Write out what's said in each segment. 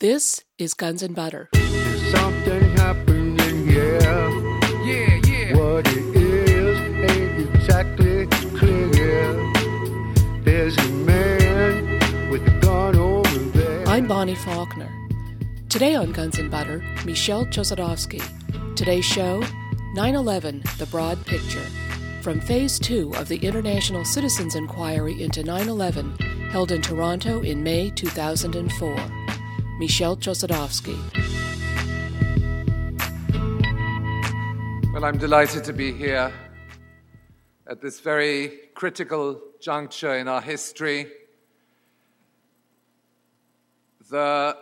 This is Guns and Butter. There's something happening here. Yeah, yeah. What it is ain't exactly clear. There's a man with a gun over there. I'm Bonnie Faulkner. Today on Guns and Butter, Michel Chossudovsky. Today's show 9 11 The Broad Picture. From Phase 2 of the International Citizens Inquiry into 9 11, held in Toronto in May 2004. Michel Chossudovsky. Well, I'm delighted to be here at this very critical juncture in our history. The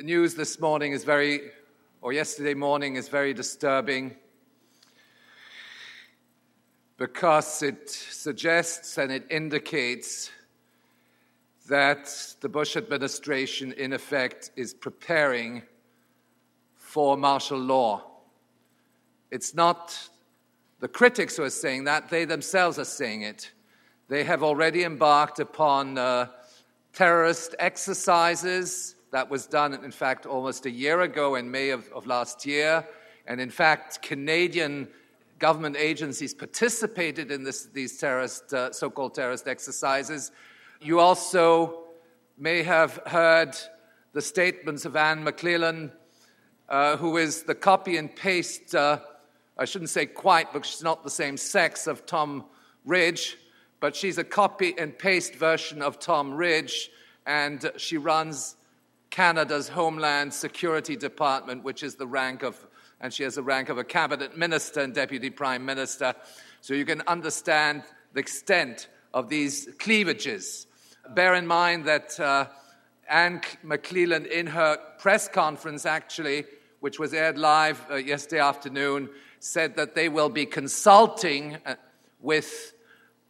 news this morning is very, or yesterday morning is very disturbing because it suggests and it indicates that the Bush administration, in effect, is preparing for martial law. It's not the critics who are saying that, they themselves are saying it. They have already embarked upon uh, terrorist exercises. That was done, in fact, almost a year ago in May of, of last year. And in fact, Canadian government agencies participated in this, these terrorist, uh, so called terrorist exercises. You also may have heard the statements of Anne McLellan, uh, who is the copy and paste, uh, I shouldn't say quite, because she's not the same sex of Tom Ridge, but she's a copy and paste version of Tom Ridge, and she runs Canada's Homeland Security Department, which is the rank of, and she has the rank of a cabinet minister and deputy prime minister. So you can understand the extent of these cleavages. Bear in mind that uh, Anne McLellan, in her press conference, actually, which was aired live uh, yesterday afternoon, said that they will be consulting uh, with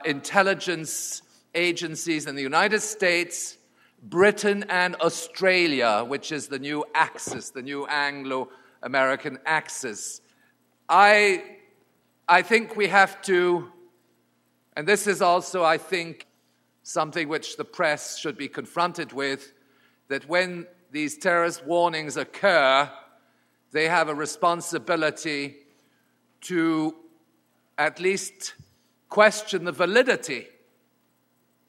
intelligence agencies in the United States, Britain, and Australia, which is the new axis, the new Anglo American axis. I, I think we have to, and this is also, I think, something which the press should be confronted with that when these terrorist warnings occur, they have a responsibility to at least question the validity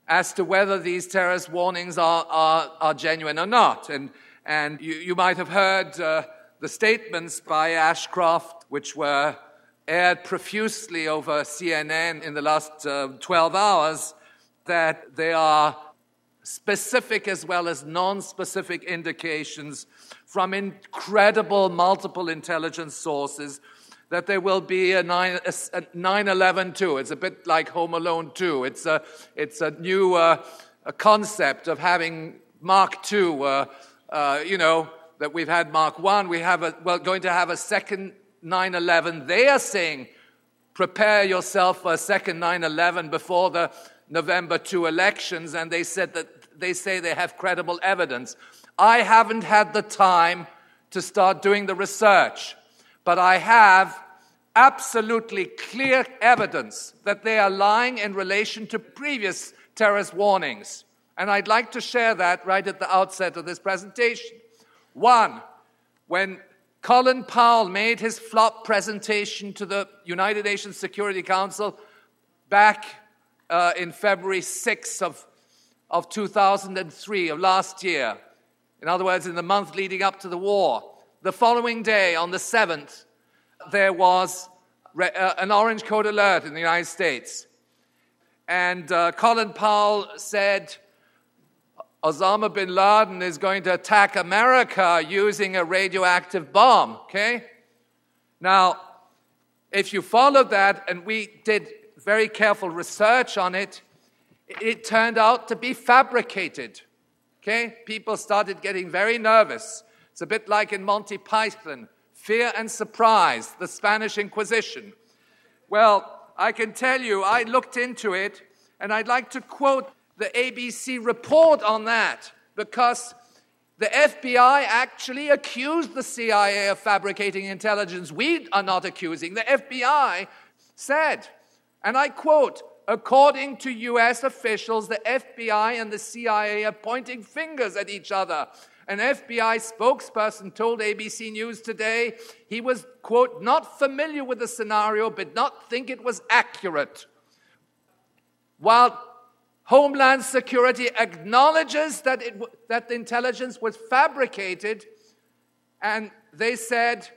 as to whether these terrorist warnings are, are, are genuine or not. And, and you, you might have heard uh, the statements by Ashcroft, which were aired profusely over CNN in the last uh, 12 hours, that there are specific as well as non specific indications from incredible multiple intelligence sources that there will be a 9 11 2. It's a bit like Home Alone 2. It's a, it's a new uh, a concept of having Mark 2, uh, uh, you know, that we've had Mark 1. We have a, well, going to have a second 9 11. They are saying, prepare yourself for a second 9 11 before the November 2 elections, and they said that they say they have credible evidence. I haven't had the time to start doing the research, but I have absolutely clear evidence that they are lying in relation to previous terrorist warnings. And I'd like to share that right at the outset of this presentation. One, when Colin Powell made his flop presentation to the United Nations Security Council back uh, in February 6th of, of 2003, of last year. In other words, in the month leading up to the war. The following day, on the 7th, there was re- uh, an orange code alert in the United States. And uh, Colin Powell said, Osama bin Laden is going to attack America using a radioactive bomb, okay? Now, if you followed that, and we did very careful research on it, it turned out to be fabricated. Okay? People started getting very nervous. It's a bit like in Monty Python fear and surprise, the Spanish Inquisition. Well, I can tell you, I looked into it, and I'd like to quote the ABC report on that because the FBI actually accused the CIA of fabricating intelligence. We are not accusing. The FBI said and I quote according to US officials, the FBI and the CIA are pointing fingers at each other. An FBI spokesperson told ABC News today he was, quote, not familiar with the scenario, but not think it was accurate. While Homeland Security acknowledges that, it, that the intelligence was fabricated, and they said,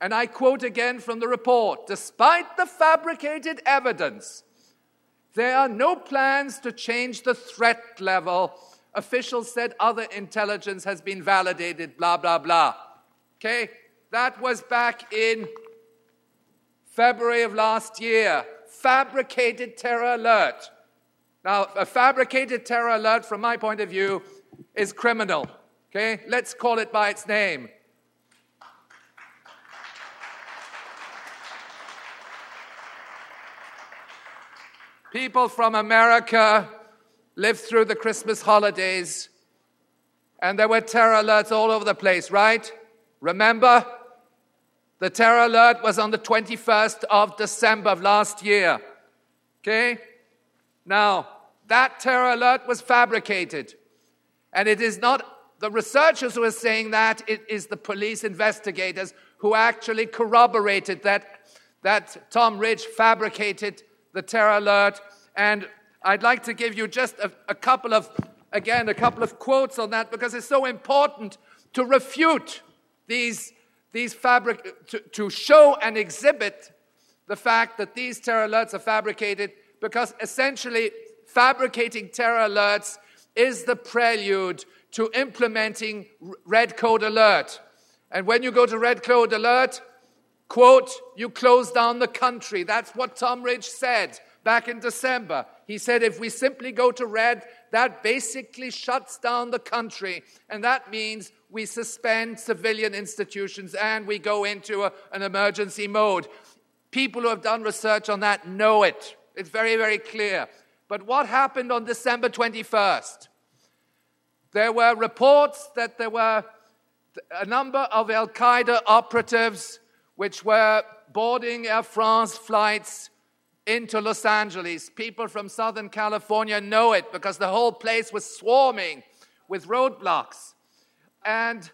and I quote again from the report despite the fabricated evidence, there are no plans to change the threat level. Officials said other intelligence has been validated, blah, blah, blah. Okay? That was back in February of last year. Fabricated terror alert. Now, a fabricated terror alert, from my point of view, is criminal. Okay? Let's call it by its name. People from America lived through the Christmas holidays, and there were terror alerts all over the place, right? Remember? The terror alert was on the 21st of December of last year. Okay? Now, that terror alert was fabricated. And it is not the researchers who are saying that, it is the police investigators who actually corroborated that, that Tom Ridge fabricated the terror alert. And I'd like to give you just a, a couple of, again, a couple of quotes on that because it's so important to refute these, these fabric, to, to show and exhibit the fact that these terror alerts are fabricated because essentially fabricating terror alerts is the prelude to implementing red code alert. And when you go to red code alert, Quote, you close down the country. That's what Tom Ridge said back in December. He said, if we simply go to red, that basically shuts down the country. And that means we suspend civilian institutions and we go into a, an emergency mode. People who have done research on that know it. It's very, very clear. But what happened on December 21st? There were reports that there were a number of Al Qaeda operatives which were boarding Air France flights into Los Angeles. People from Southern California know it because the whole place was swarming with roadblocks. And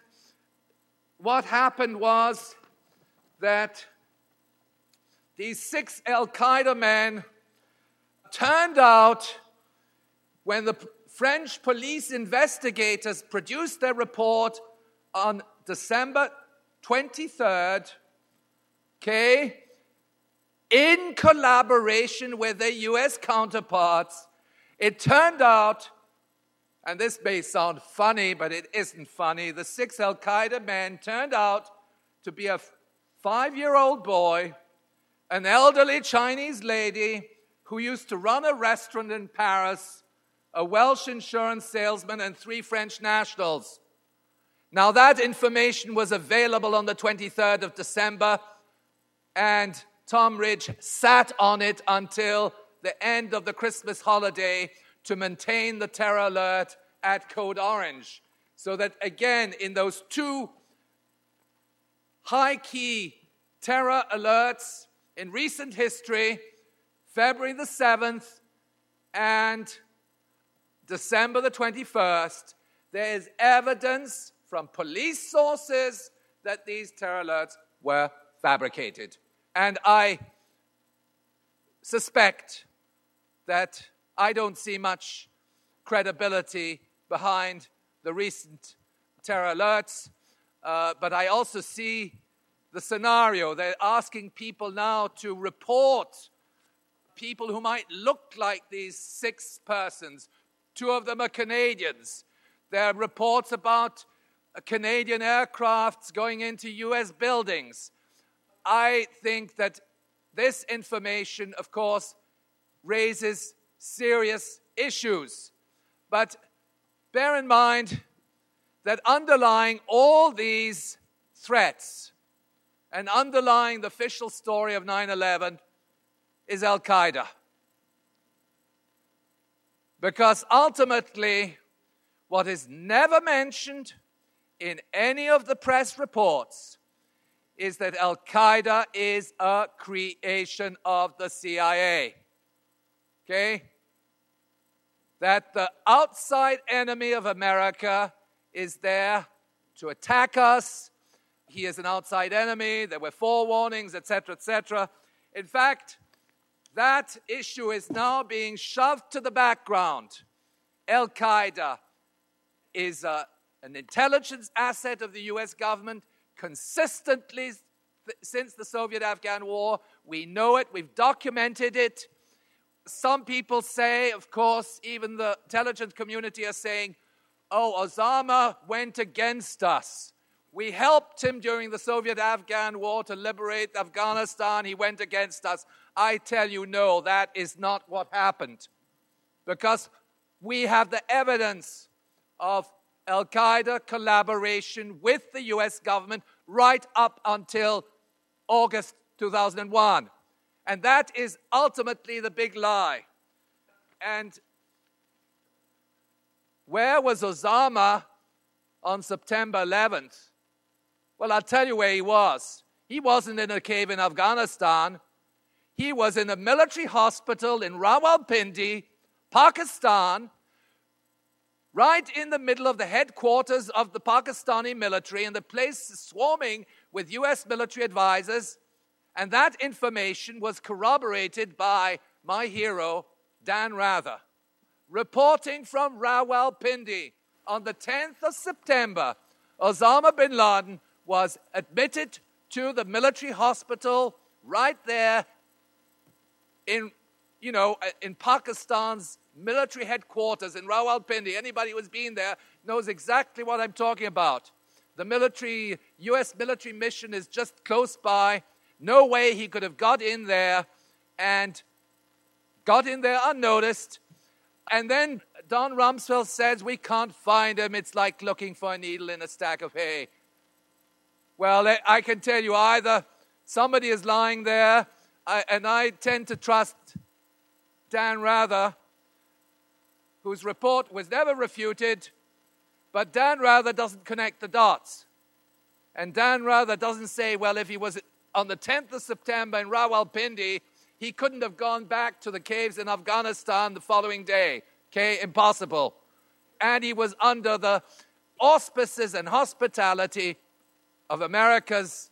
what happened was that these six Al Qaeda men turned out when the French police investigators produced their report on December 23rd okay, in collaboration with their US counterparts, it turned out, and this may sound funny, but it isn't funny, the six Al Qaeda men turned out to be a five year old boy, an elderly Chinese lady who used to run a restaurant in Paris, a Welsh insurance salesman, and three French nationals. Now, that information was available on the 23rd of December and Tom Ridge sat on it until the end of the Christmas holiday to maintain the terror alert at Code Orange. So that again, in those two high key terror alerts in recent history, February the 7th and December the 21st, there is evidence from police sources that these terror alerts were fabricated. And I suspect that I don't see much credibility behind the recent terror alerts, uh, but I also see the scenario. They're asking people now to report people who might look like these six persons. Two of them are Canadians. There are reports about Canadian aircrafts going into US buildings. I think that this information, of course, raises serious issues. But bear in mind that underlying all these threats and underlying the official story of 9 11 is Al Qaeda. Because ultimately, what is never mentioned in any of the press reports is that Al Qaeda is a creation of the CIA. Okay? That the outside enemy of America is there to attack us. He is an outside enemy. There were forewarnings, etc., etc. In fact, that issue is now being shoved to the background. Al Qaeda is a, uh, an intelligence asset of the US government consistently since the Soviet Afghan War. We know it, we've documented it. Some people say, of course, even the intelligence community are saying, oh, Osama went against us. We helped him during the Soviet Afghan War to liberate Afghanistan. He went against us. I tell you, no, that is not what happened. Because we have the evidence of Al Qaeda collaboration with the US government right up until August 2001. And that is ultimately the big lie. And where was Osama on September 11th? Well, I'll tell you where he was. He wasn't in a cave in Afghanistan. He was in a military hospital in Rawalpindi, Pakistan, right in the middle of the headquarters of the Pakistani military, and the place swarming with US military advisors. And that information was corroborated by my hero, Dan Rather, reporting from Rawalpindi on the 10th of September. Osama bin Laden was admitted to the military hospital right there in, you know, in Pakistan's military headquarters in Rawalpindi. Anybody who's been there knows exactly what I'm talking about. The military, U.S. military mission is just close by. No way he could have got in there and got in there unnoticed. And then Don Rumsfeld says, We can't find him. It's like looking for a needle in a stack of hay. Well, eh, I can tell you either somebody is lying there, and I tend to trust Dan Rather whose report was never refuted, but Dan Rather doesn't connect the dots. And Dan Rather doesn't say, well, if he was on the 10th of September in Rawalpindi, he couldn't have gone back to the caves in Afghanistan the following day. Okay, impossible. And he was under the auspices and hospitality of America's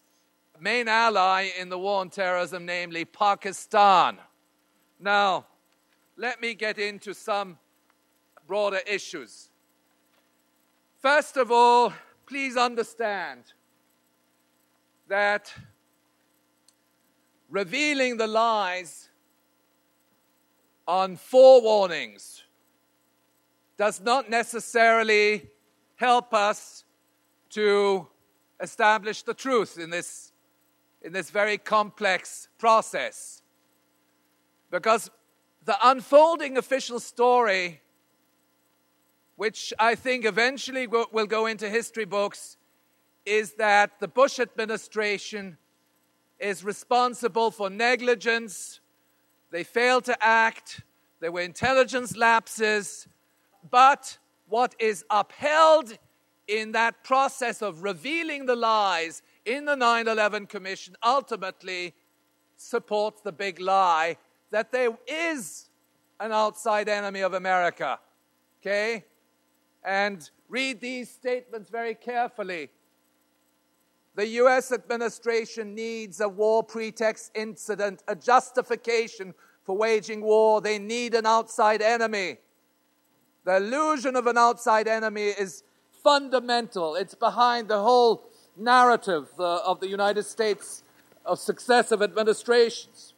main ally in the war on terrorism, namely Pakistan. Now, let me get into some broader issues. First of all, please understand that revealing the lies on forewarnings does not necessarily help us to establish the truth in this, in this very complex process. Because the unfolding official story which I think eventually will go into history books, is that the Bush administration is responsible for negligence. They failed to act. There were intelligence lapses. But what is upheld in that process of revealing the lies in the 9 11 Commission ultimately supports the big lie that there is an outside enemy of America. Okay? And read these statements very carefully. The US administration needs a war pretext incident, a justification for waging war. They need an outside enemy. The illusion of an outside enemy is fundamental, it's behind the whole narrative uh, of the United States of successive administrations.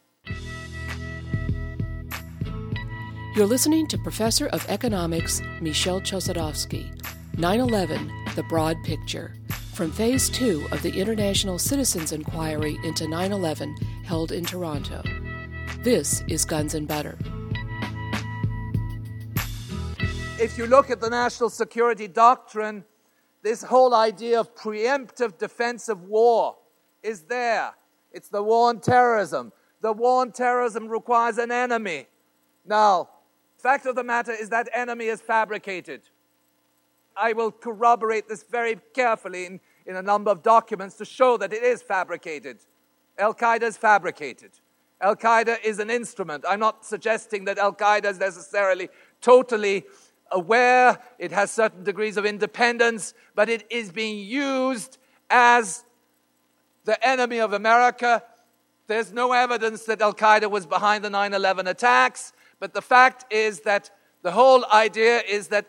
You're listening to Professor of Economics Michel Chossudovsky, 9 11 The Broad Picture, from Phase 2 of the International Citizens Inquiry into 9 11 held in Toronto. This is Guns and Butter. If you look at the national security doctrine, this whole idea of preemptive defensive war is there. It's the war on terrorism. The war on terrorism requires an enemy. Now, Fact of the matter is that enemy is fabricated. I will corroborate this very carefully in, in a number of documents to show that it is fabricated. Al Qaeda is fabricated. Al Qaeda is an instrument. I'm not suggesting that Al Qaeda is necessarily totally aware, it has certain degrees of independence, but it is being used as the enemy of America. There's no evidence that Al Qaeda was behind the 9 11 attacks, but the fact is that the whole idea is that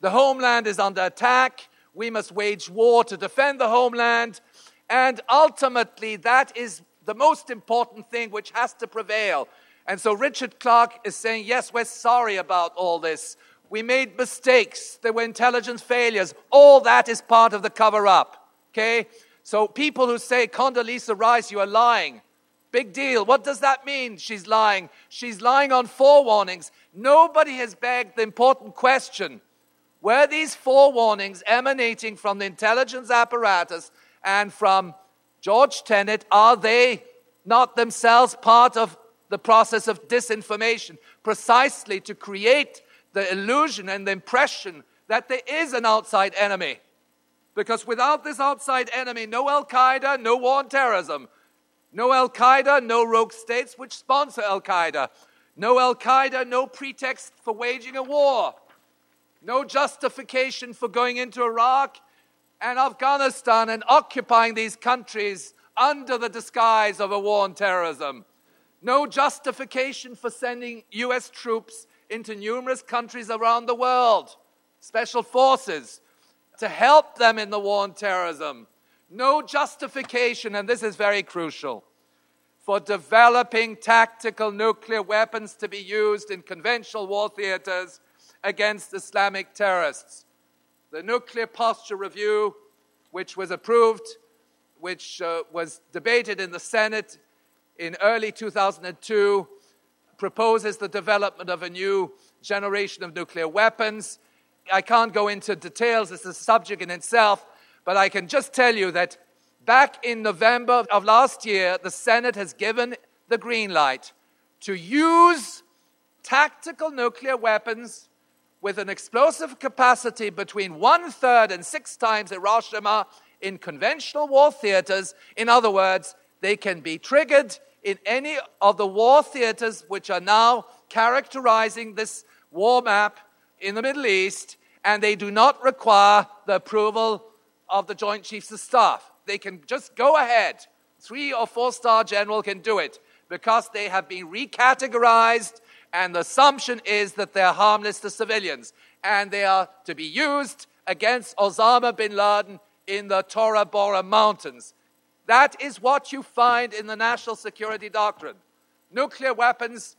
the homeland is under attack. We must wage war to defend the homeland. And ultimately, that is the most important thing which has to prevail. And so Richard Clarke is saying, yes, we're sorry about all this. We made mistakes. There were intelligence failures. All that is part of the cover up. Okay? So people who say, Condoleezza Rice, you are lying. Big deal. What does that mean? She's lying. She's lying on forewarnings. Nobody has begged the important question were these forewarnings emanating from the intelligence apparatus and from George Tenet, are they not themselves part of the process of disinformation, precisely to create the illusion and the impression that there is an outside enemy? Because without this outside enemy, no Al Qaeda, no war on terrorism, no Al Qaeda, no rogue states which sponsor Al Qaeda, no Al Qaeda, no pretext for waging a war, no justification for going into Iraq and Afghanistan and occupying these countries under the disguise of a war on terrorism. No justification for sending US troops into numerous countries around the world, special forces, to help them in the war on terrorism. No justification, and this is very crucial, for developing tactical nuclear weapons to be used in conventional war theaters against Islamic terrorists. The Nuclear Posture Review, which was approved, which uh, was debated in the Senate in early 2002, proposes the development of a new generation of nuclear weapons. I can't go into details, it's a subject in itself, but I can just tell you that back in November of last year, the Senate has given the green light to use tactical nuclear weapons with an explosive capacity between one third and six times Hiroshima in conventional war theaters. In other words, they can be triggered in any of the war theaters which are now characterizing this war map in the Middle East, and they do not require the approval of the Joint Chiefs of Staff. They can just go ahead. Three or four star general can do it because they have been recategorized and the assumption is that they're harmless to civilians and they are to be used against Osama bin Laden in the Tora Bora Mountains. That is what you find in the national security doctrine. Nuclear weapons,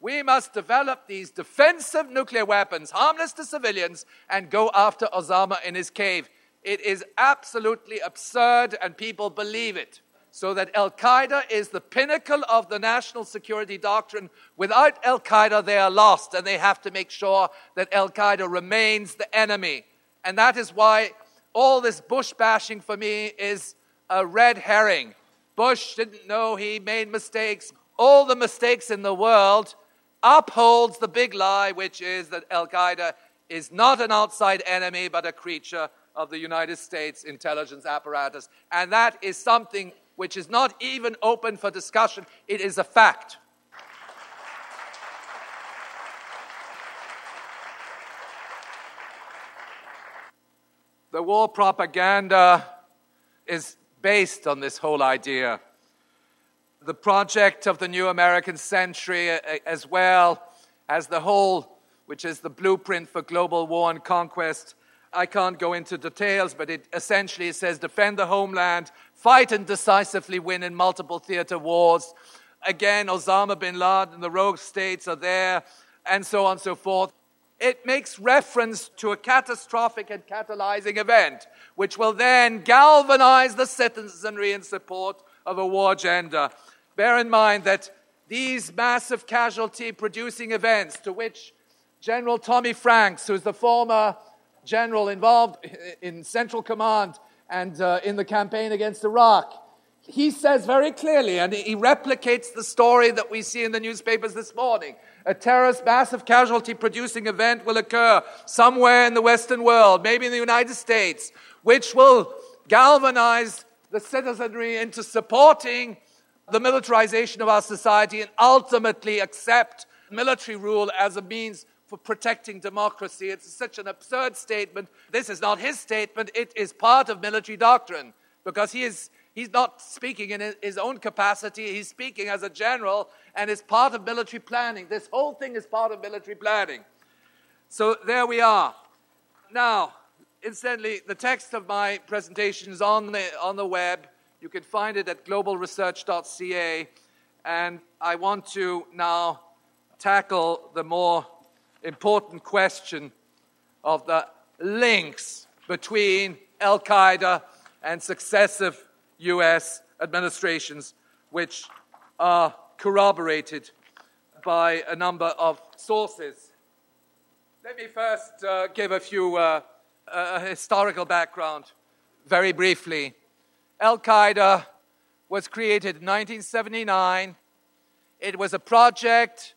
we must develop these defensive nuclear weapons, harmless to civilians, and go after Osama in his cave. It is absolutely absurd, and people believe it so that Al Qaeda is the pinnacle of the national security doctrine. Without Al Qaeda, they are lost, and they have to make sure that Al Qaeda remains the enemy. And that is why all this Bush bashing for me is a red herring. Bush didn't know he made mistakes. All the mistakes in the world upholds the big lie, which is that Al Qaeda is not an outside enemy, but a creature of the United States intelligence apparatus. And that is something which is not even open for discussion, it is a fact. The war propaganda is based on this whole idea. The project of the new American century, uh, uh, as well as the whole, which is the blueprint for global war and conquest, I can't go into details, but it essentially says defend the homeland, fight and decisively win in multiple theater wars. Again, Osama bin Laden, and the rogue states are there, and so on and so forth. It makes reference to a catastrophic and catalyzing event, which will then galvanize the citizenry in support of a war agenda. Bear in mind that these massive casualty producing events, to which General Tommy Franks, who's the former general involved in Central Command and uh, in the campaign against Iraq. He says very clearly, and he replicates the story that we see in the newspapers this morning. A terrorist massive casualty producing event will occur somewhere in the Western world, maybe in the United States, which will galvanize the citizenry into supporting the militarization of our society and ultimately accept military rule as a means for protecting democracy. It's such an absurd statement. This is not his statement, it is part of military doctrine because he is. He's not speaking in his own capacity, he's speaking as a general, and it's part of military planning. This whole thing is part of military planning. So there we are. Now, incidentally, the text of my presentation is on the, on the web. You can find it at globalresearch.ca. And I want to now tackle the more important question of the links between Al Qaeda and successive US administrations, which are corroborated by a number of sources. Let me first uh, give a few uh, uh, historical background very briefly. Al Qaeda was created in 1979. It was a project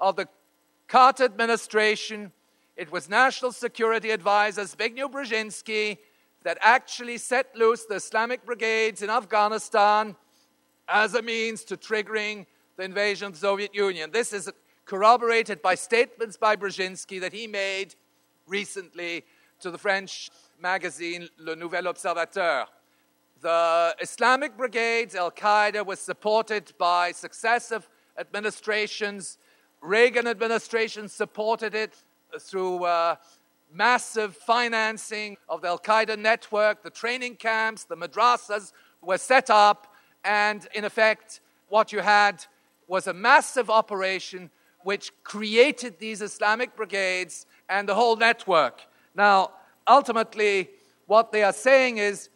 of the Carter administration. It was National Security Advisor Zbigniew Brzezinski that actually set loose the Islamic brigades in Afghanistan as a means to triggering the invasion of the Soviet Union. This is corroborated by statements by Brzezinski that he made recently to the French magazine Le Nouvel Observateur. The Islamic Brigades, Al Qaeda, was supported by successive administrations. Reagan administration supported it through uh, massive financing of the Al Qaeda network. The training camps, the madrasas were set up, and in effect, what you had was a massive operation which created these Islamic brigades and the whole network. Now, ultimately, what they are saying is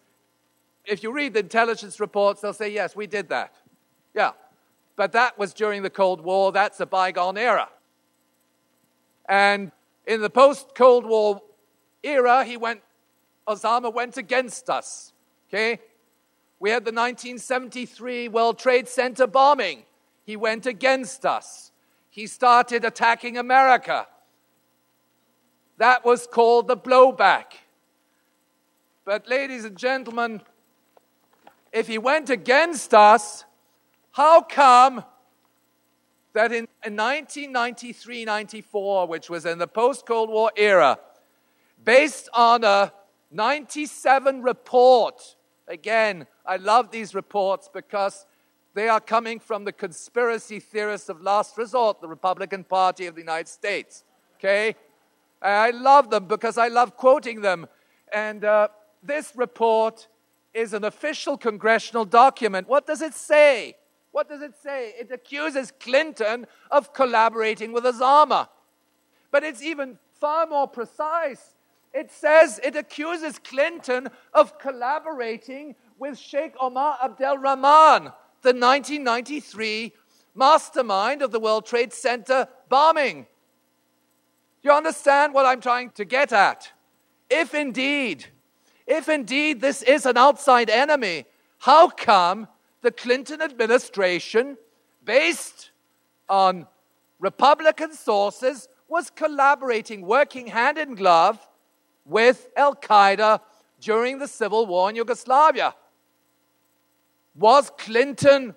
if you read the intelligence reports, they'll say, yes, we did that. Yeah. But that was during the Cold War. That's a bygone era. And in the post Cold War era, he went, Osama went against us. Okay? We had the 1973 World Trade Center bombing. He went against us. He started attacking America. That was called the blowback. But, ladies and gentlemen, if he went against us, how come that in, in 1993 94, which was in the post Cold War era, based on a 97 report, again, I love these reports because they are coming from the conspiracy theorists of last resort, the Republican Party of the United States. Okay? I love them because I love quoting them. And uh, this report is an official congressional document. What does it say? What does it say? It accuses Clinton of collaborating with Osama. But it's even far more precise. It says it accuses Clinton of collaborating with Sheikh Omar Abdel Rahman, the 1993 mastermind of the World Trade Center bombing. You understand what I'm trying to get at? If indeed, if indeed this is an outside enemy, how come the Clinton administration, based on Republican sources, was collaborating, working hand in glove with Al Qaeda during the civil war in Yugoslavia? Was Clinton,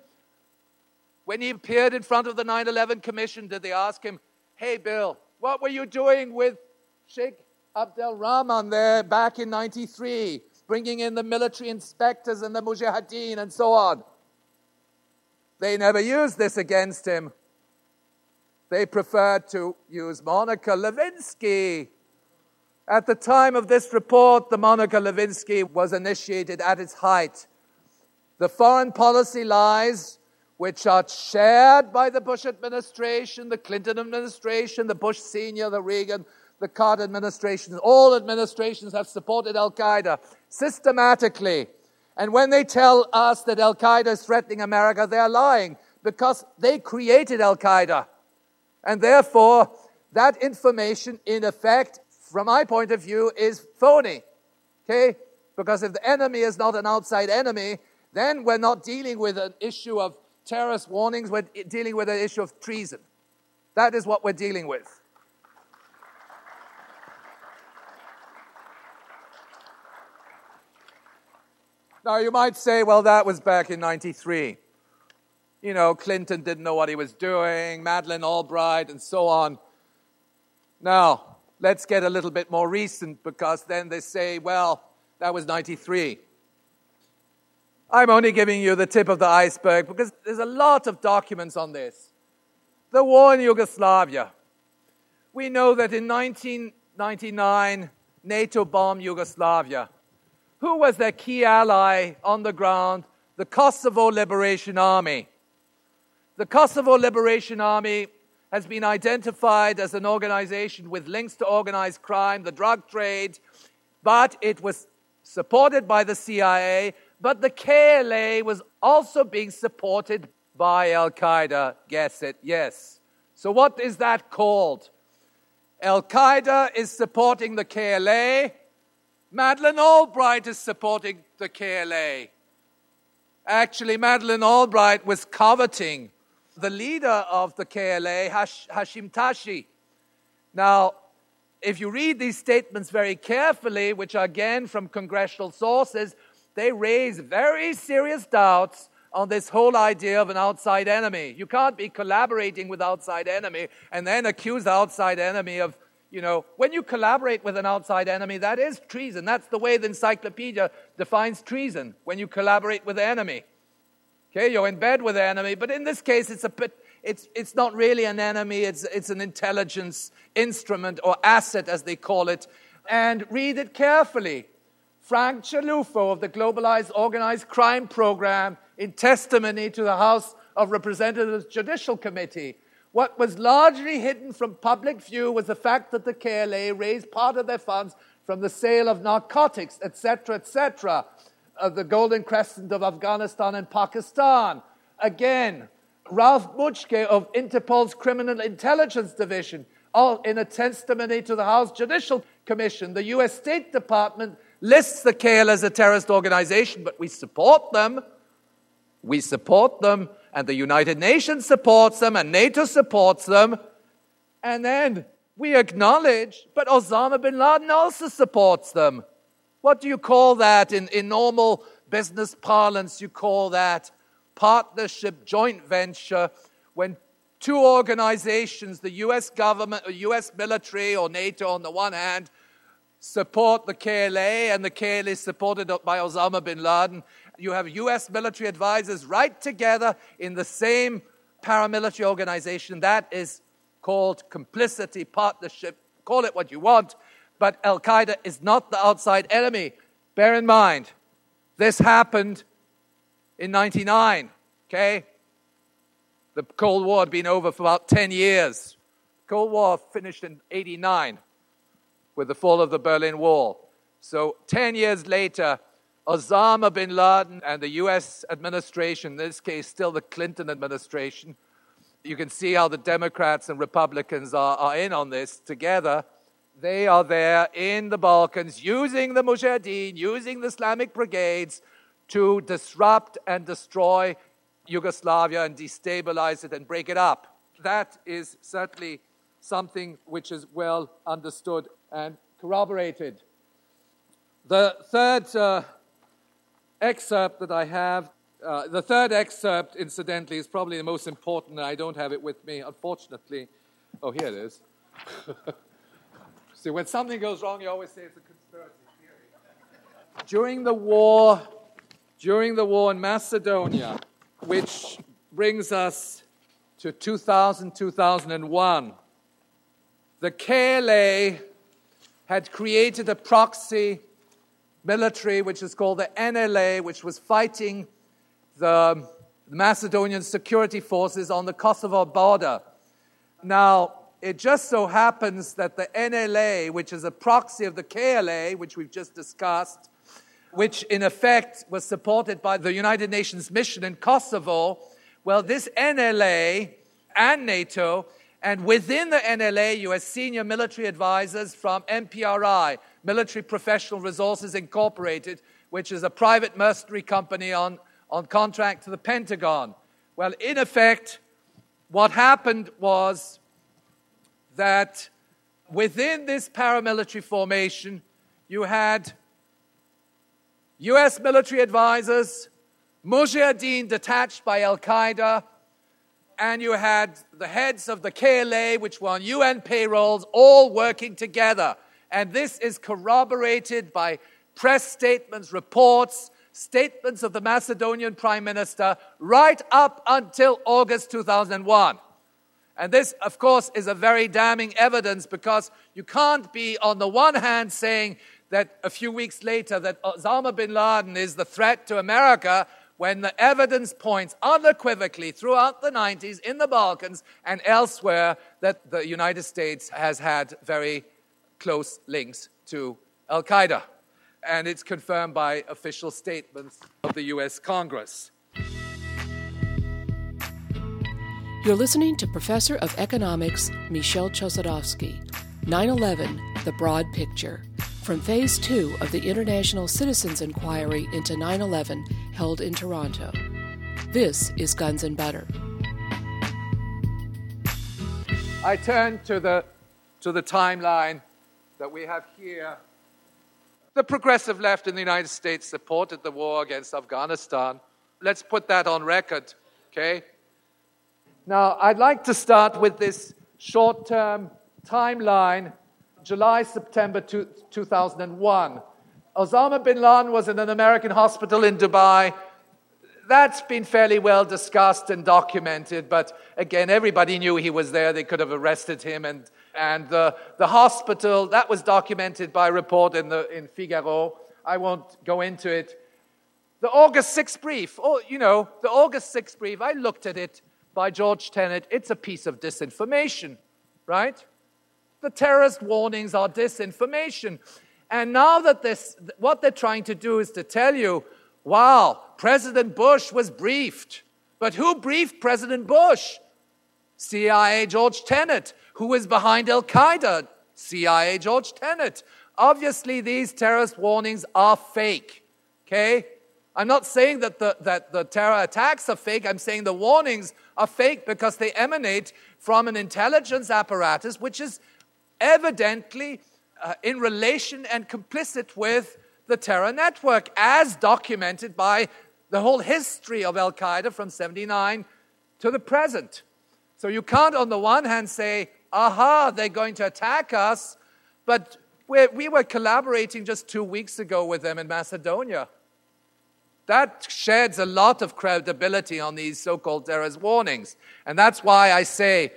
when he appeared in front of the 9 11 Commission, did they ask him, Hey, Bill, what were you doing with Sheikh Abdel Rahman there back in 93, bringing in the military inspectors and the mujahideen and so on? They never used this against him. They preferred to use Monica Lewinsky. At the time of this report, the Monica Lewinsky was initiated at its height. The foreign policy lies which are shared by the Bush administration, the Clinton administration, the Bush senior, the Reagan, the Carter administrations. All administrations have supported Al Qaeda systematically. And when they tell us that Al Qaeda is threatening America, they're lying because they created Al Qaeda. And therefore, that information, in effect, from my point of view, is phony. Okay? Because if the enemy is not an outside enemy, then we're not dealing with an issue of terrorist warnings, we're dealing with an issue of treason. That is what we're dealing with. Now, you might say, well, that was back in 93. you know, Clinton didn't know what he was doing, Madeleine Albright, and so on. Now, let's get a little bit more recent because then they say, well, that was 93. I'm only giving you the tip of the iceberg because there's a lot of documents on this. The war in Yugoslavia. We know that in 1999, NATO bombed Yugoslavia. Who was their key ally on the ground? The Kosovo Liberation Army. The Kosovo Liberation Army has been identified as an organization with links to organized crime, the drug trade, but it was supported by the CIA, but the KLA was also being supported by Al Qaeda. Guess it, yes. So, what is that called? Al Qaeda is supporting the KLA. Madeleine Albright is supporting the KLA. Actually, Madeleine Albright was coveting the leader of the KLA, Hash- Hashim Thaci. Now, if you read these statements very carefully, which are again from congressional sources, they raise very serious doubts on this whole idea of an outside enemy. You can't be collaborating with outside enemy and then accuse the outside enemy of, you know, when you collaborate with an outside enemy, that is treason. That's the way the encyclopedia defines treason, when you collaborate with the enemy. Okay, you're in bed with the enemy, but in this case, it's a bit, it's, it's not really an enemy, it's, it's an intelligence instrument or asset, as they call it. And read it carefully. Frank Cilluffo of the Globalized Organized Crime Program, in testimony to the House of Representatives Judicial Committee, what was largely hidden from public view was the fact that the KLA raised part of their funds from the sale of narcotics, etc., etc of the Golden Crescent of Afghanistan and Pakistan. Again, Ralf Mutschke of Interpol's Criminal Intelligence Division, in a testimony to the House Judicial Commission. The US State Department lists the KL as a terrorist organization, but we support them. We support them, and the United Nations supports them, and NATO supports them. And then we acknowledge, but Osama bin Laden also supports them. What do you call that in, in normal business parlance? You call that partnership, joint venture, when two organizations, the US government, or US military, or NATO on the one hand, support the KLA, and the KLA is supported by Osama bin Laden. You have US military advisors right together in the same paramilitary organization. That is called complicity, partnership, call it what you want but Al Qaeda is not the outside enemy. Bear in mind, this happened in 99, okay? The Cold War had been over for about 10 years. Cold War finished in 89 with the fall of the Berlin Wall. So 10 years later, Osama bin Laden and the US administration, in this case still the Clinton administration, you can see how the Democrats and Republicans are, are in on this together they are there in the Balkans using the Mujahideen, using the Islamic brigades to disrupt and destroy Yugoslavia and destabilize it and break it up. That is certainly something which is well understood and corroborated. The third uh, excerpt that I have, uh, the third excerpt, incidentally, is probably the most important, I don't have it with me, unfortunately. Oh, here it is. See, when something goes wrong, you always say it's a conspiracy theory. During the war, during the war in Macedonia, which brings us to 2000, 2001, the KLA had created a proxy military, which is called the NLA, which was fighting the Macedonian security forces on the Kosovo border. Now, it just so happens that the NLA, which is a proxy of the KLA, which we've just discussed, which in effect was supported by the United Nations mission in Kosovo, well, this NLA and NATO, and within the NLA, you have senior military advisors from MPRI, Military Professional Resources Incorporated, which is a private mercenary company on, on contract to the Pentagon. Well, in effect, what happened was that within this paramilitary formation, you had US military advisors, Mujahideen detached by Al Qaeda, and you had the heads of the KLA, which were on UN payrolls, all working together. And this is corroborated by press statements, reports, statements of the Macedonian Prime Minister right up until August 2001. And this, of course, is a very damning evidence because you can't be, on the one hand, saying that a few weeks later that Osama bin Laden is the threat to America when the evidence points unequivocally throughout the 90s in the Balkans and elsewhere that the United States has had very close links to Al Qaeda. And it's confirmed by official statements of the US Congress. You're listening to Professor of Economics Michel Chossudovsky, 9 11, The Broad Picture, from Phase 2 of the International Citizens Inquiry into 9 11 held in Toronto. This is Guns and Butter. I turn to the, to the timeline that we have here. The progressive left in the United States supported the war against Afghanistan. Let's put that on record, okay? Now, I'd like to start with this short term timeline July, September 2001. Osama bin Laden was in an American hospital in Dubai. That's been fairly well discussed and documented, but again, everybody knew he was there. They could have arrested him. And, and the, the hospital, that was documented by a report in, the, in Figaro. I won't go into it. The August 6th brief, oh, you know, the August 6th brief, I looked at it by George Tenet, it's a piece of disinformation, right? The terrorist warnings are disinformation. And now that this, what they're trying to do is to tell you, wow, President Bush was briefed. But who briefed President Bush? CIA George Tenet. Who was behind Al Qaeda? CIA George Tenet. Obviously, these terrorist warnings are fake. Okay? I'm not saying that the, that the terror attacks are fake. I'm saying the warnings are fake because they emanate from an intelligence apparatus which is evidently uh, in relation and complicit with the terror network, as documented by the whole history of Al Qaeda from 79 to the present. So you can't, on the one hand, say, aha, they're going to attack us, but we were collaborating just two weeks ago with them in Macedonia. That sheds a lot of credibility on these so called terrorist warnings. And that's why I say,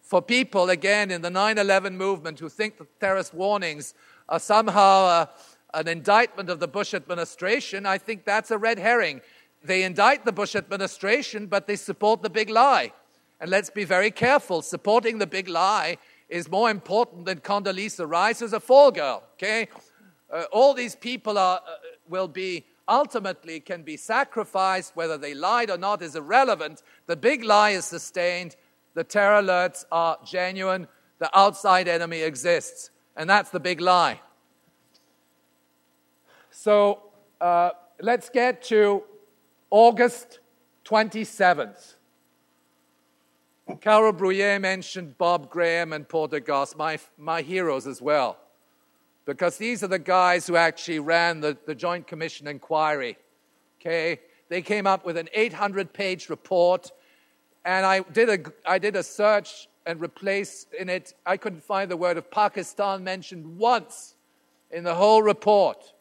for people, again, in the 9 11 movement who think that terrorist warnings are somehow uh, an indictment of the Bush administration, I think that's a red herring. They indict the Bush administration, but they support the big lie. And let's be very careful. Supporting the big lie is more important than Condoleezza Rice as a fall girl, okay? Uh, all these people are, uh, will be ultimately can be sacrificed. Whether they lied or not is irrelevant. The big lie is sustained. The terror alerts are genuine. The outside enemy exists. And that's the big lie. So uh, let's get to August 27th. Carol Brouillet mentioned Bob Graham and Porter Goss, my, my heroes as well because these are the guys who actually ran the, the Joint Commission inquiry. Okay? They came up with an 800 page report, and I did, a, I did a search and replaced in it, I couldn't find the word of Pakistan mentioned once in the whole report.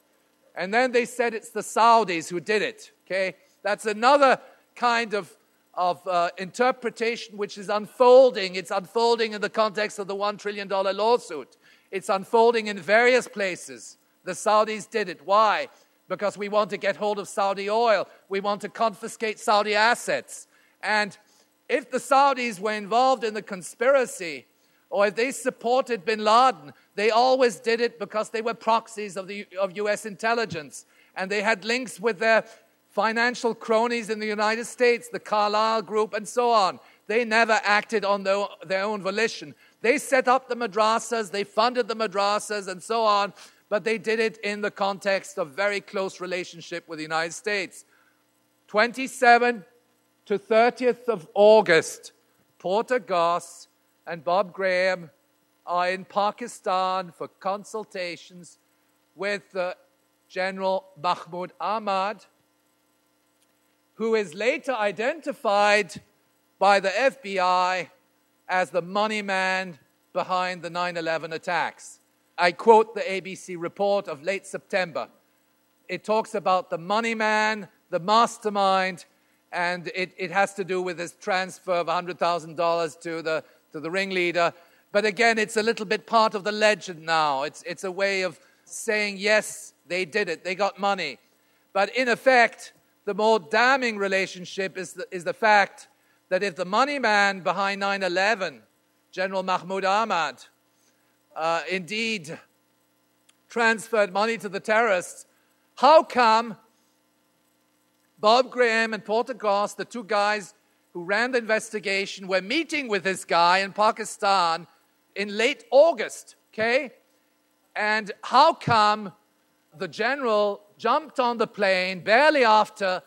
And then they said it's the Saudis who did it. Okay? That's another kind of, of uh, interpretation which is unfolding. It's unfolding in the context of the $1 trillion lawsuit. It's unfolding in various places. The Saudis did it. Why? Because we want to get hold of Saudi oil. We want to confiscate Saudi assets. And if the Saudis were involved in the conspiracy, or if they supported bin Laden, they always did it because they were proxies of, the, of US intelligence. And they had links with their financial cronies in the United States, the Carlyle Group, and so on. They never acted on their, their own volition. They set up the madrasas, they funded the madrasas, and so on, but they did it in the context of very close relationship with the United States. 27 to 30th of August, Porter Goss and Bob Graham are in Pakistan for consultations with uh, General Mahmoud Ahmad, who is later identified by the FBI as the money man behind the 9 11 attacks. I quote the ABC report of late September. It talks about the money man, the mastermind, and it, it has to do with this transfer of $100,000 to the, to the ringleader. But again, it's a little bit part of the legend now. It's, it's a way of saying, yes, they did it, they got money. But in effect, the more damning relationship is the, is the fact that if the money man behind 9 11, General Mahmoud Ahmad, uh, indeed transferred money to the terrorists, how come Bob Graham and Porter Goss, the two guys who ran the investigation, were meeting with this guy in Pakistan in late August, okay? And how come the general jumped on the plane barely after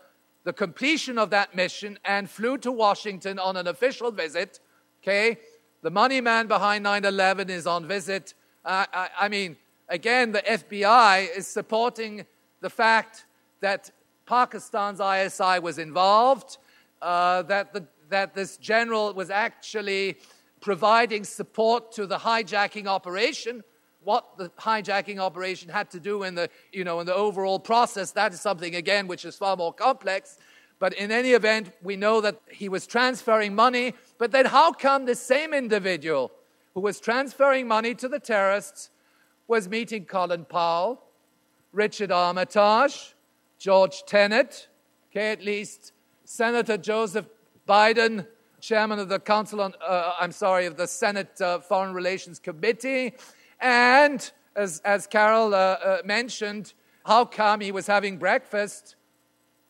the completion of that mission and flew to Washington on an official visit, okay? The money man behind 9 11 is on visit. Uh, I, I mean, again, the FBI is supporting the fact that Pakistan's ISI was involved, uh, that, the, that this general was actually providing support to the hijacking operation. What the hijacking operation had to do in the, you know, in the overall process, that is something, again, which is far more complex. But in any event, we know that he was transferring money. But then, how come the same individual who was transferring money to the terrorists was meeting Colin Powell, Richard Armitage, George Tenet, okay, at least Senator Joseph Biden, chairman of the Council on, uh, I'm sorry, of the Senate uh, Foreign Relations Committee, and as, as Carol uh, uh mentioned, how come he was having breakfast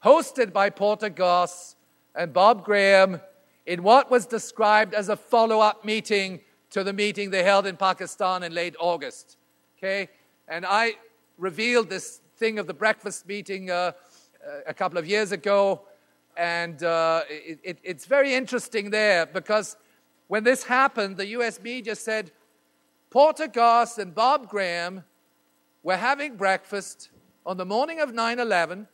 hosted by Porter Goss and Bob Graham in what was described as a follow up meeting to the meeting they held in Pakistan in late August. Okay? And I revealed this thing of the breakfast meeting uh, uh, a couple of years ago. And uh, it, it, it's very interesting there because when this happened, the US media said Porter Goss and Bob Graham were having breakfast on the morning of 9 11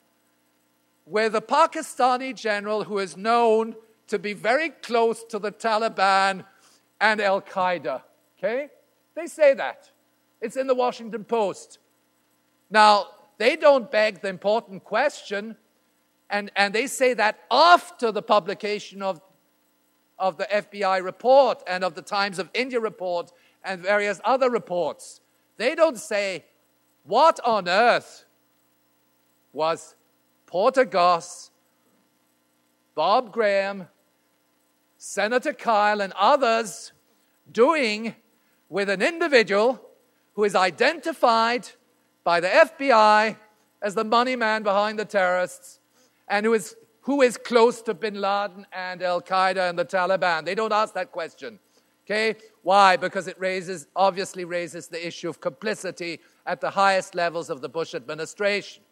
with a Pakistani general who is known to be very close to the Taliban and Al Qaeda. Okay? They say that. It's in the Washington Post. Now, they don't beg the important question, and, and they say that after the publication of, of the FBI report and of the Times of India report and various other reports. They don't say, What on earth was Porter Goss, Bob Graham, Senator Kyl, and others doing with an individual who is identified by the FBI as the money man behind the terrorists and who is, who is close to bin Laden and Al Qaeda and the Taliban. They don't ask that question. Okay? Why? Because it raises, obviously raises the issue of complicity at the highest levels of the Bush administration.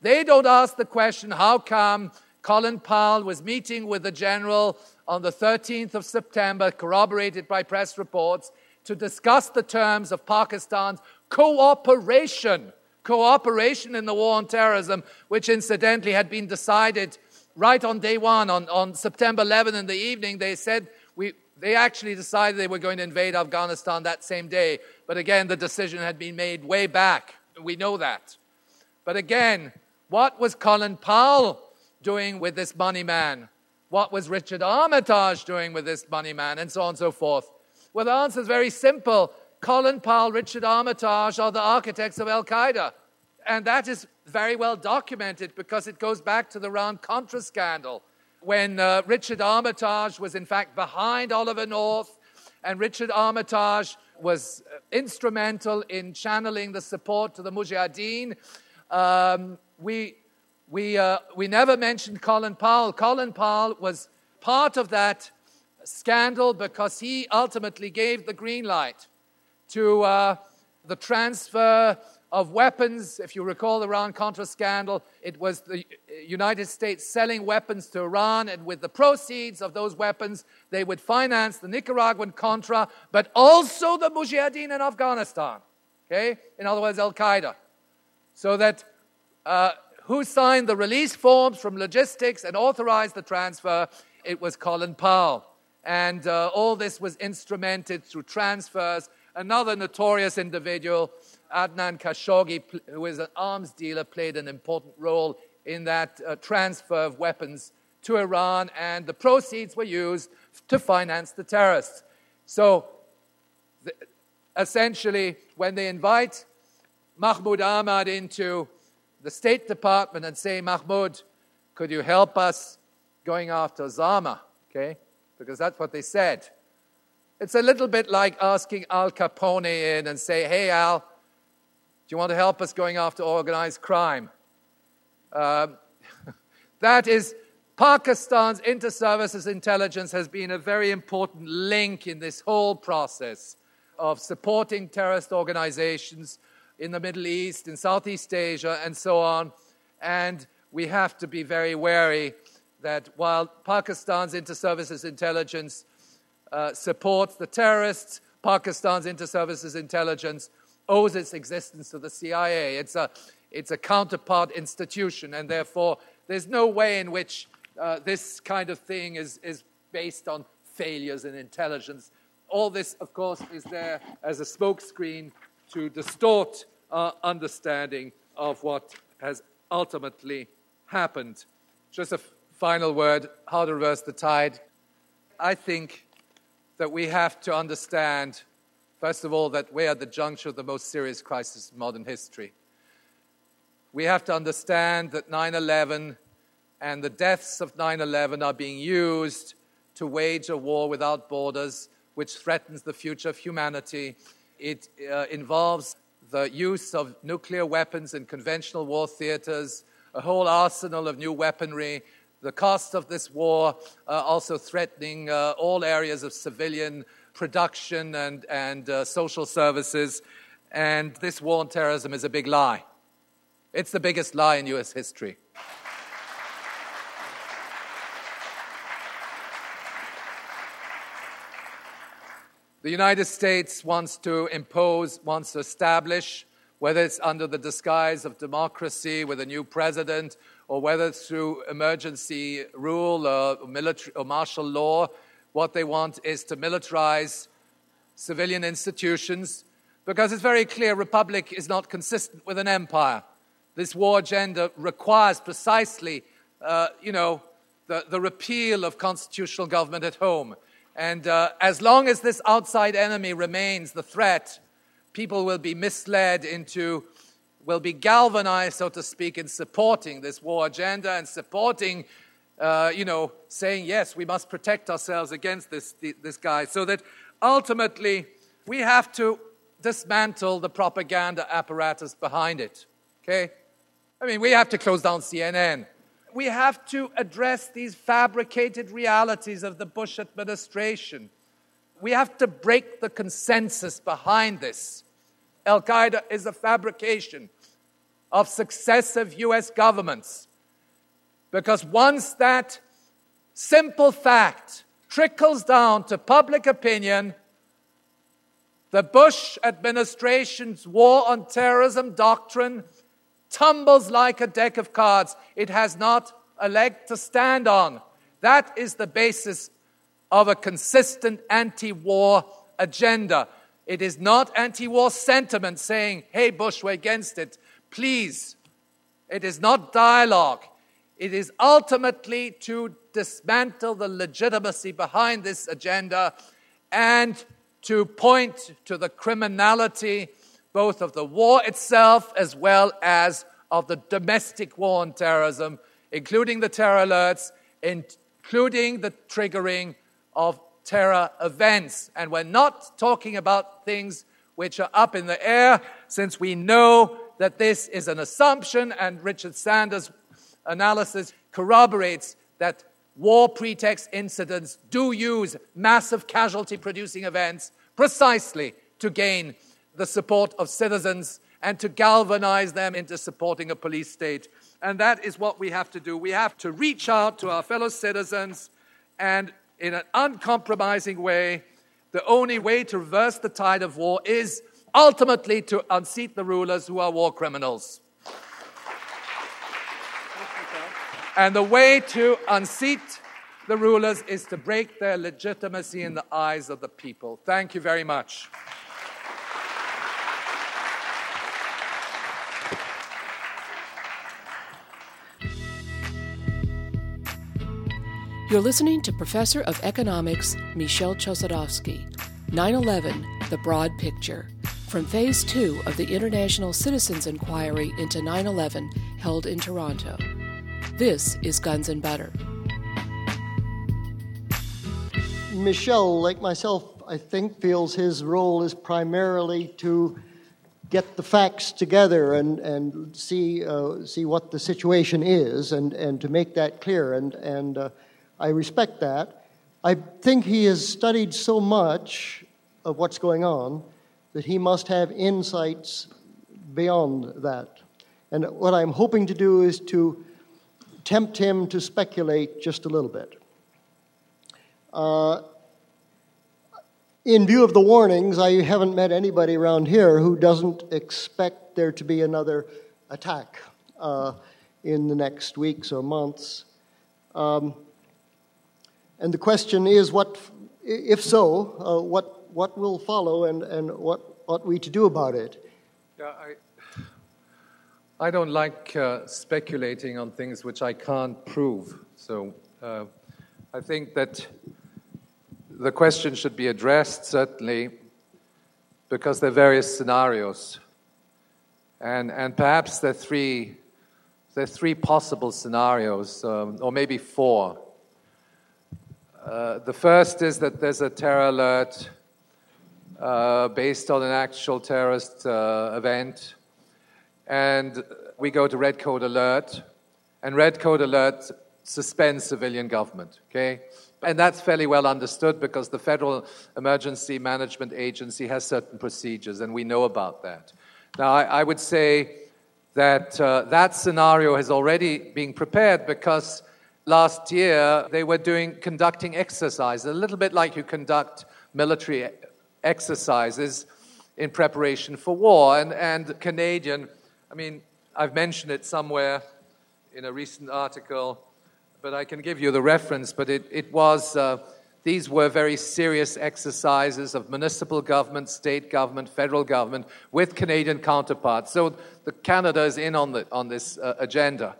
They don't ask the question how come Colin Powell was meeting with the general on the 13th of September, corroborated by press reports, to discuss the terms of Pakistan's cooperation cooperation in the war on terrorism, which incidentally had been decided right on day one, on, on September 11 in the evening. They said they actually decided they were going to invade Afghanistan that same day. But again, the decision had been made way back. We know that. But again, what was Colin Powell doing with this money man? What was Richard Armitage doing with this money man? And so on and so forth. Well, the answer is very simple. Colin Powell, Richard Armitage are the architects of Al Qaeda. And that is very well documented because it goes back to the Iran Contra scandal when uh, Richard Armitage was, in fact, behind Oliver North, and Richard Armitage was uh, instrumental in channeling the support to the Mujahideen. Um, we, we, uh, we never mentioned Colin Powell. Colin Powell was part of that scandal because he ultimately gave the green light to uh, the transfer of weapons. If you recall the Iran Contra scandal, it was the United States selling weapons to Iran, and with the proceeds of those weapons, they would finance the Nicaraguan Contra, but also the Mujahideen in Afghanistan. Okay? In other words, Al Qaeda. So that uh, who signed the release forms from logistics and authorized the transfer? it was Colin Powell. And uh, all this was instrumented through transfers. Another notorious individual, Adnan Khashoggi, who is an arms dealer, played an important role in that uh, transfer of weapons to Iran, and the proceeds were used to finance the terrorists. So, the, essentially, when they invite Mahmoud Ahmad into the State Department and say, Mahmoud, could you help us going after Osama? Okay? Because that's what they said. It's a little bit like asking Al Capone in and say, hey, Al, you want to help us going after organized crime? Um, that is, Pakistan's inter-services intelligence has been a very important link in this whole process of supporting terrorist organizations in the Middle East, in Southeast Asia, and so on. And we have to be very wary that while Pakistan's inter-services intelligence uh, supports the terrorists, Pakistan's inter-services intelligence owes its existence to the CIA. It's a, it's a counterpart institution, and therefore there's no way in which uh, this kind of thing is, is based on failures in intelligence. All this, of course, is there as a smokescreen to distort our understanding of what has ultimately happened. Just a f- final word how to reverse the tide. I think that we have to understand, first of all, that we're at the juncture of the most serious crisis in modern history. We have to understand that 9 11 and the deaths of 9 11 are being used to wage a war without borders, which threatens the future of humanity. It uh, involves the use of nuclear weapons in conventional war theaters, a whole arsenal of new weaponry, the cost of this war uh, also threatening uh, all areas of civilian production and, and uh, social services. And this war on terrorism is a big lie. It's the biggest lie in US history. The United States wants to impose, wants to establish, whether it's under the disguise of democracy with a new president or whether it's through emergency rule or, military, or martial law, what they want is to militarize civilian institutions because it's very clear republic is not consistent with an empire. This war agenda requires precisely, uh, you know, the, the repeal of constitutional government at home. And uh, as long as this outside enemy remains the threat, people will be misled into, will be galvanized, so to speak, in supporting this war agenda and supporting, uh, you know, saying, yes, we must protect ourselves against this, this guy. So that ultimately we have to dismantle the propaganda apparatus behind it. Okay? I mean, we have to close down CNN we have to address these fabricated realities of the Bush administration. We have to break the consensus behind this. Al Qaeda is a fabrication of successive US governments. Because once that simple fact trickles down to public opinion, the Bush administration's war on terrorism doctrine tumbles like a deck of cards. It has not a leg to stand on. That is the basis of a consistent anti war agenda. It is not anti war sentiment saying, hey, Bush, we're against it. Please. It is not dialogue. It is ultimately to dismantle the legitimacy behind this agenda and to point to the criminality both of the war itself as well as of the domestic war on terrorism, including the terror alerts, including the triggering of terror events. And we're not talking about things which are up in the air, since we know that this is an assumption, and Richard Sanders' analysis corroborates that war pretext incidents do use massive casualty producing events precisely to gain the support of citizens and to galvanize them into supporting a police state. And that is what we have to do. We have to reach out to our fellow citizens and, in an uncompromising way, the only way to reverse the tide of war is ultimately to unseat the rulers who are war criminals. And the way to unseat the rulers is to break their legitimacy in the eyes of the people. Thank you very much. You're listening to Professor of Economics Michel Chossudovsky, 9 11 The Broad Picture, from Phase 2 of the International Citizens Inquiry into 9 11 held in Toronto. This is Guns and Butter. Michel, like myself, I think, feels his role is primarily to get the facts together and, and see, uh, see what the situation is and, and to make that clear. And, and uh, I respect that. I think he has studied so much of what's going on that he must have insights beyond that. And what I'm hoping to do is to tempt him to speculate just a little bit. Uh, in view of the warnings, I haven't met anybody around here who doesn't expect there to be another attack uh, in the next weeks or months. Um, and the question is, what, if so, uh, what, what will follow and, and what ought we to do about it? Yeah, I, I don't like uh, speculating on things which I can't prove. So uh, I think that the question should be addressed, certainly, because there are various scenarios. And, and perhaps there are three, there are three possible scenarios, um, or maybe four. Uh, the first is that there's a terror alert uh, based on an actual terrorist uh, event, and we go to red code alert, and red code alert suspends civilian government. Okay, and that's fairly well understood because the Federal Emergency Management Agency has certain procedures, and we know about that. Now, I, I would say that uh, that scenario has already been prepared because last year they were doing conducting exercises, a little bit like you conduct military exercises in preparation for war. And, and Canadian, I mean, I've mentioned it somewhere in a recent article, but I can give you the reference. But it, it was, uh, these were very serious exercises of municipal government, state government, federal government with Canadian counterparts. So the Canada is in on, the, on this uh, agenda.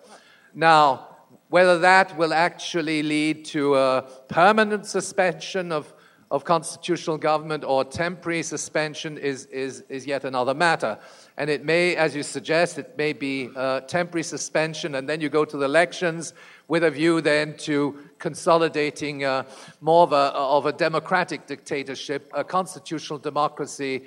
Now, whether that will actually lead to a permanent suspension of, of constitutional government or temporary suspension is, is, is yet another matter. And it may, as you suggest, it may be a temporary suspension, and then you go to the elections with a view then to consolidating uh, more of a, of a democratic dictatorship, a constitutional democracy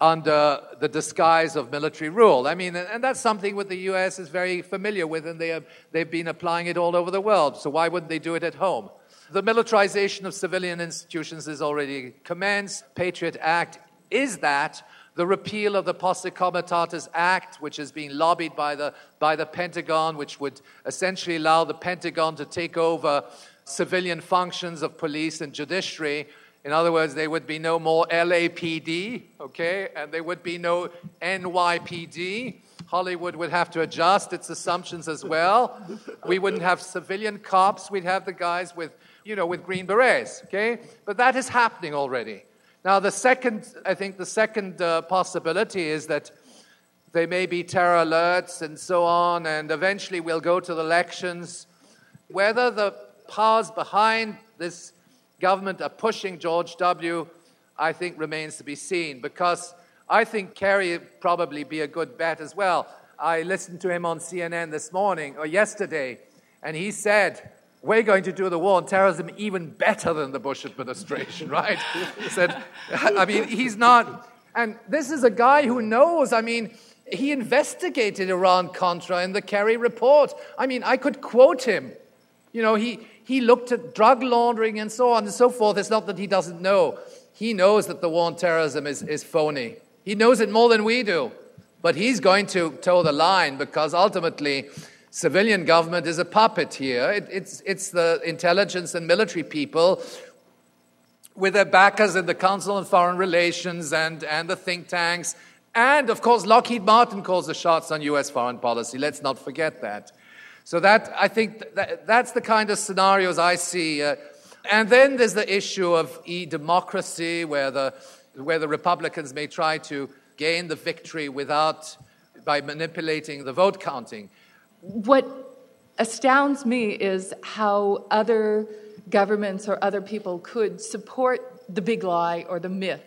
under the disguise of military rule. I mean, and that's something that the US is very familiar with, and they have, they've been applying it all over the world. So why wouldn't they do it at home? The militarization of civilian institutions is already commenced. Patriot Act is that. The repeal of the Posse Comitatus Act, which has been lobbied by the, by the Pentagon, which would essentially allow the Pentagon to take over civilian functions of police and judiciary, in other words, there would be no more LAPD, okay, and there would be no NYPD. Hollywood would have to adjust its assumptions as well. We wouldn't have civilian cops, we'd have the guys with, you know, with green berets, okay? But that is happening already. Now, the second, I think the second uh, possibility is that there may be terror alerts and so on, and eventually we'll go to the elections. Whether the powers behind this government are pushing George W., I think remains to be seen because I think Kerry would probably be a good bet as well. I listened to him on CNN this morning or yesterday, and he said, We're going to do the war on terrorism even better than the Bush administration, right? said, I mean, he's not, and this is a guy who knows, I mean, he investigated Iran Contra in the Kerry report. I mean, I could quote him. You know, he, he looked at drug laundering and so on and so forth. It's not that he doesn't know. He knows that the war on terrorism is, is phony. He knows it more than we do. But he's going to toe the line because ultimately, civilian government is a puppet here. It, it's, it's the intelligence and military people with their backers in the Council on Foreign Relations and, and the think tanks. And of course, Lockheed Martin calls the shots on US foreign policy. Let's not forget that. So that I think that, that's the kind of scenarios I see. Uh, and then there's the issue of e-democracy, where the where the Republicans may try to gain the victory without by manipulating the vote counting. What astounds me is how other governments or other people could support the big lie or the myth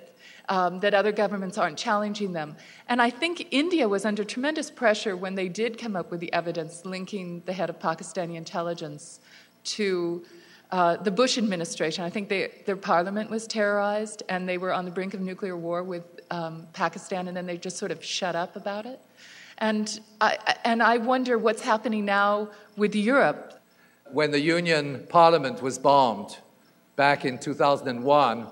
um, that other governments aren't challenging them. And I think India was under tremendous pressure when they did come up with the evidence linking the head of Pakistani intelligence to uh, the Bush administration. I think they, their parliament was terrorized and they were on the brink of nuclear war with um, Pakistan, and then they just sort of shut up about it. And I, and I wonder what's happening now with Europe. When the Union Parliament was bombed back in 2001,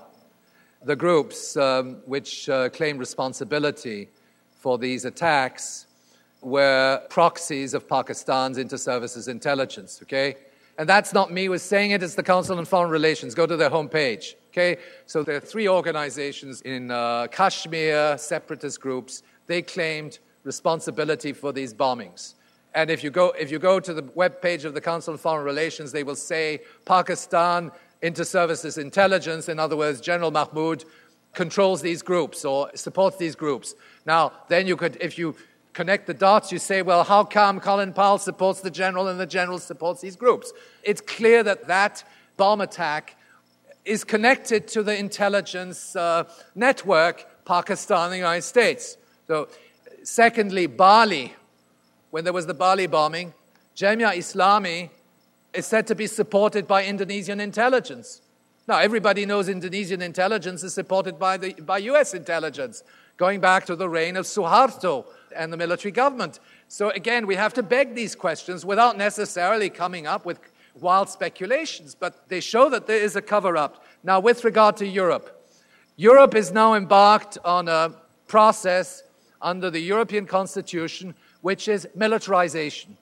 the groups um, which uh, claimed responsibility for these attacks were proxies of Pakistan's inter-services intelligence, okay? And that's not me was saying it, it's the Council on Foreign Relations. Go to their homepage, okay? So there are three organizations in uh, Kashmir, separatist groups. They claimed responsibility for these bombings. And if you go, if you go to the web page of the Council on Foreign Relations, they will say Pakistan inter-services intelligence, in other words, General Mahmoud controls these groups or supports these groups. Now, then you could, if you connect the dots, you say, well, how come Colin Powell supports the general and the general supports these groups? It's clear that that bomb attack is connected to the intelligence uh, network, Pakistan and the United States. So, secondly, Bali, when there was the Bali bombing, Jemaah Islami is said to be supported by Indonesian intelligence. Now, everybody knows Indonesian intelligence is supported by, the, by US intelligence, going back to the reign of Suharto and the military government. So, again, we have to beg these questions without necessarily coming up with wild speculations, but they show that there is a cover up. Now, with regard to Europe, Europe is now embarked on a process under the European Constitution, which is militarization.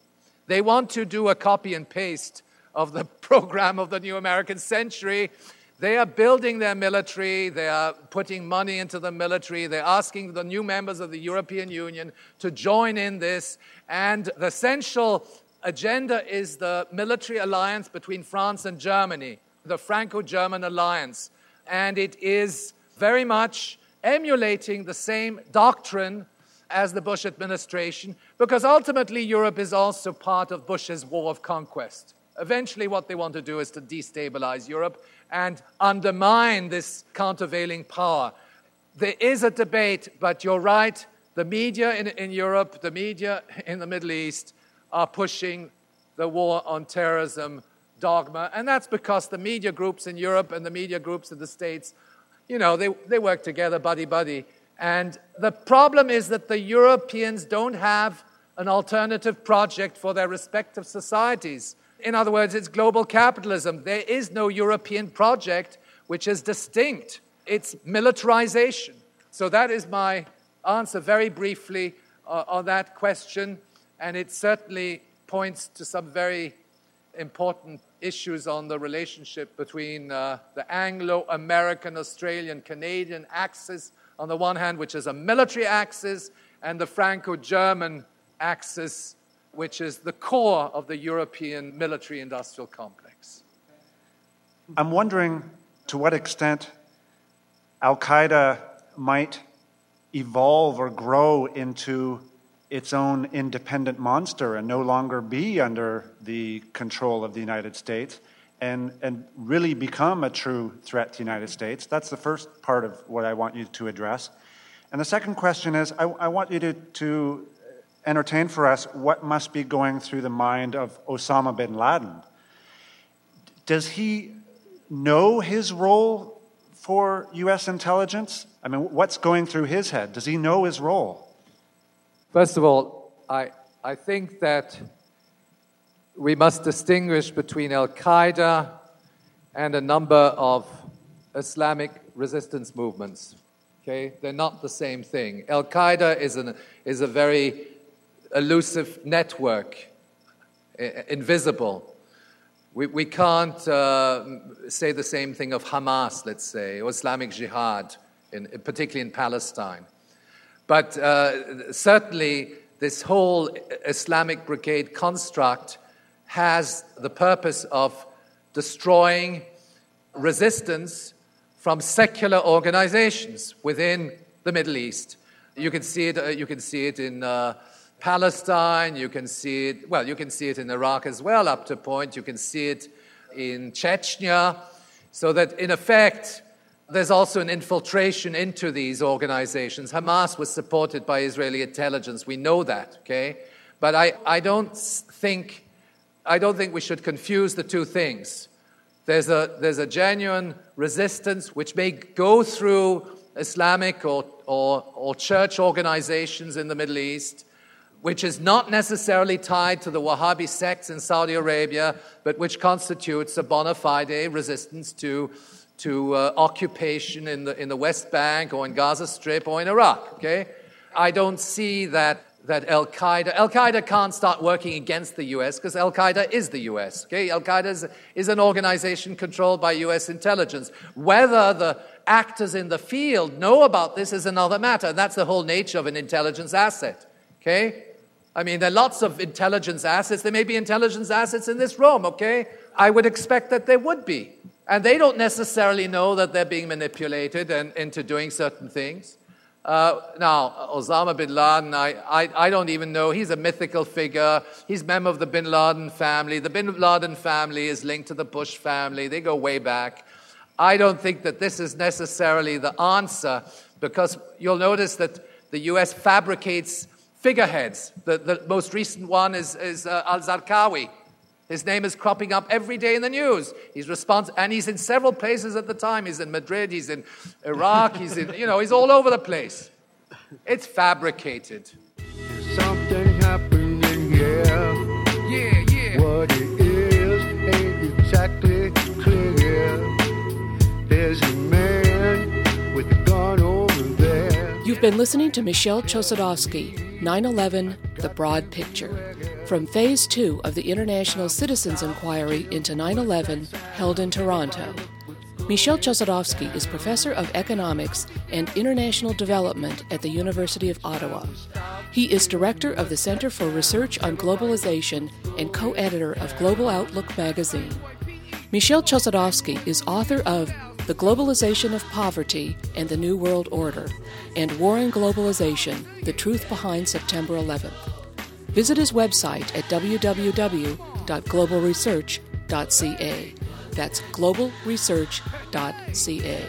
They want to do a copy and paste of the program of the new American century. They are building their military, they are putting money into the military, they're asking the new members of the European Union to join in this. And the essential agenda is the military alliance between France and Germany, the Franco German alliance. And it is very much emulating the same doctrine as the Bush administration, because ultimately Europe is also part of Bush's war of conquest. Eventually, what they want to do is to destabilize Europe and undermine this countervailing power. There is a debate, but you're right. The media in, in Europe, the media in the Middle East are pushing the war on terrorism dogma. And that's because the media groups in Europe and the media groups in the States, you know, they, they work together, buddy buddy. And the problem is that the Europeans don't have an alternative project for their respective societies. In other words, it's global capitalism. There is no European project which is distinct. It's militarization. So that is my answer very briefly uh, on that question. And it certainly points to some very important issues on the relationship between uh, the Anglo American, Australian, Canadian axis on the one hand, which is a military axis, and the Franco German axis, which is the core of the European military industrial complex. I'm wondering to what extent Al Qaeda might evolve or grow into its own independent monster and no longer be under the control of the United States and, and really become a true threat to the United States? That's the first part of what I want you to address. And the second question is I, I want you to, to entertain for us what must be going through the mind of Osama bin Laden. Does he know his role for U.S. intelligence? I mean, what's going through his head? Does he know his role? First of all, I, I think that we must distinguish between Al Qaeda and a number of Islamic resistance movements. Okay? They're not the same thing. Al Qaeda is, an, is a very elusive network, invisible. We, we can't uh, say the same thing of Hamas, let's say, or Islamic Jihad, in, particularly in Palestine. But uh, certainly, this whole Islamic Brigade construct has the purpose of destroying resistance from secular organizations within the Middle East. You can see it, uh, you can see it in uh, Palestine, you can see it, well, you can see it in Iraq as well, up to a point. You can see it in Chechnya. So that in effect, there's also an infiltration into these organizations. Hamas was supported by Israeli intelligence. We know that, okay? But I, I, don't think, I don't think we should confuse the two things. There's a, there's a genuine resistance which may go through Islamic or, or, or church organizations in the Middle East, which is not necessarily tied to the Wahhabi sects in Saudi Arabia, but which constitutes a bona fide resistance to, to uh, occupation in the, in the West Bank or in Gaza Strip or in Iraq. Okay? I don't see that that Al Qaeda, Al Qaeda can't start working against the US because Al Qaeda is the US. Okay? Al Qaeda is, is an organization controlled by US intelligence. Whether the actors in the field know about this is another matter. That's the whole nature of an intelligence asset. Okay? I mean, there are lots of intelligence assets. There may be intelligence assets in this room, okay? I would expect that there would be. And they don't necessarily know that they're being manipulated and, into doing certain things. Uh, now, Osama bin Laden, I, I, I, don't even know. He's a mythical figure. He's a member of the bin Laden family. The bin Laden family is linked to the Bush family. They go way back. I don't think that this is necessarily the answer because you'll notice that the US fabricates figureheads. The, the most recent one is, is uh, al Zarqawi. His name is cropping up every day in the news. He's responsible, and he's in several places at the time. He's in Madrid, he's in Iraq, he's in, you know, he's all over the place. It's fabricated. There's something happening here. Yeah, yeah. What it is ain't exactly clear. There's You've been listening to Michel Chossudovsky, 9 11, The Broad Picture from Phase 2 of the International Citizens Inquiry into 9 11 held in Toronto. Michel Chossudovsky is Professor of Economics and International Development at the University of Ottawa. He is Director of the Center for Research on Globalization and co editor of Global Outlook magazine. Michel Chossudovsky is author of The Globalization of Poverty and the New World Order and War and Globalization The Truth Behind September 11th. Visit his website at www.globalresearch.ca. That's globalresearch.ca.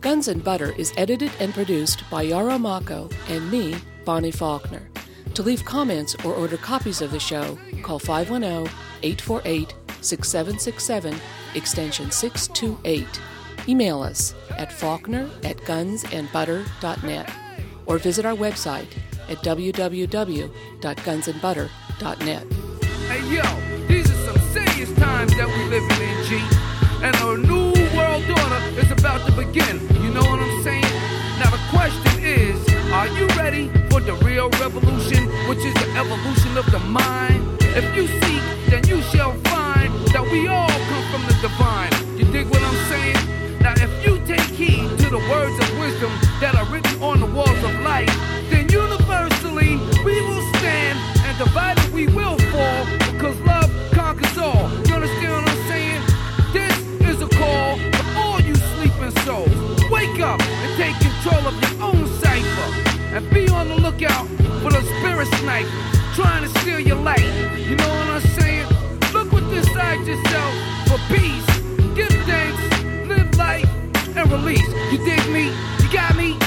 Guns and Butter is edited and produced by Yarrow Mahko and me, Bonnie Faulkner. To leave comments or order copies of the show, call 510 848 6767, extension 628. Email us at faulkner at gunsandbutter.net or visit our website at www.gunsandbutter.net. Hey yo, these are some serious times that we live in, G. And our new world order is about to begin. You know what I'm saying? Now the question is, are you ready for the real revolution, which is the evolution of the mind? If you seek, then you shall find that we all come from the divine. You dig what I'm saying? Now if you take heed to the words of wisdom that are written on the walls of life, then universally we will stand and divided we will fall because love conquers all. You understand what I'm saying? This is a call for all you sleeping souls. Wake up and take control of your own cipher and be on the lookout for the spirit sniper trying to steal your light guide yourself for peace. Give thanks, live life, and release. You dig me? You got me?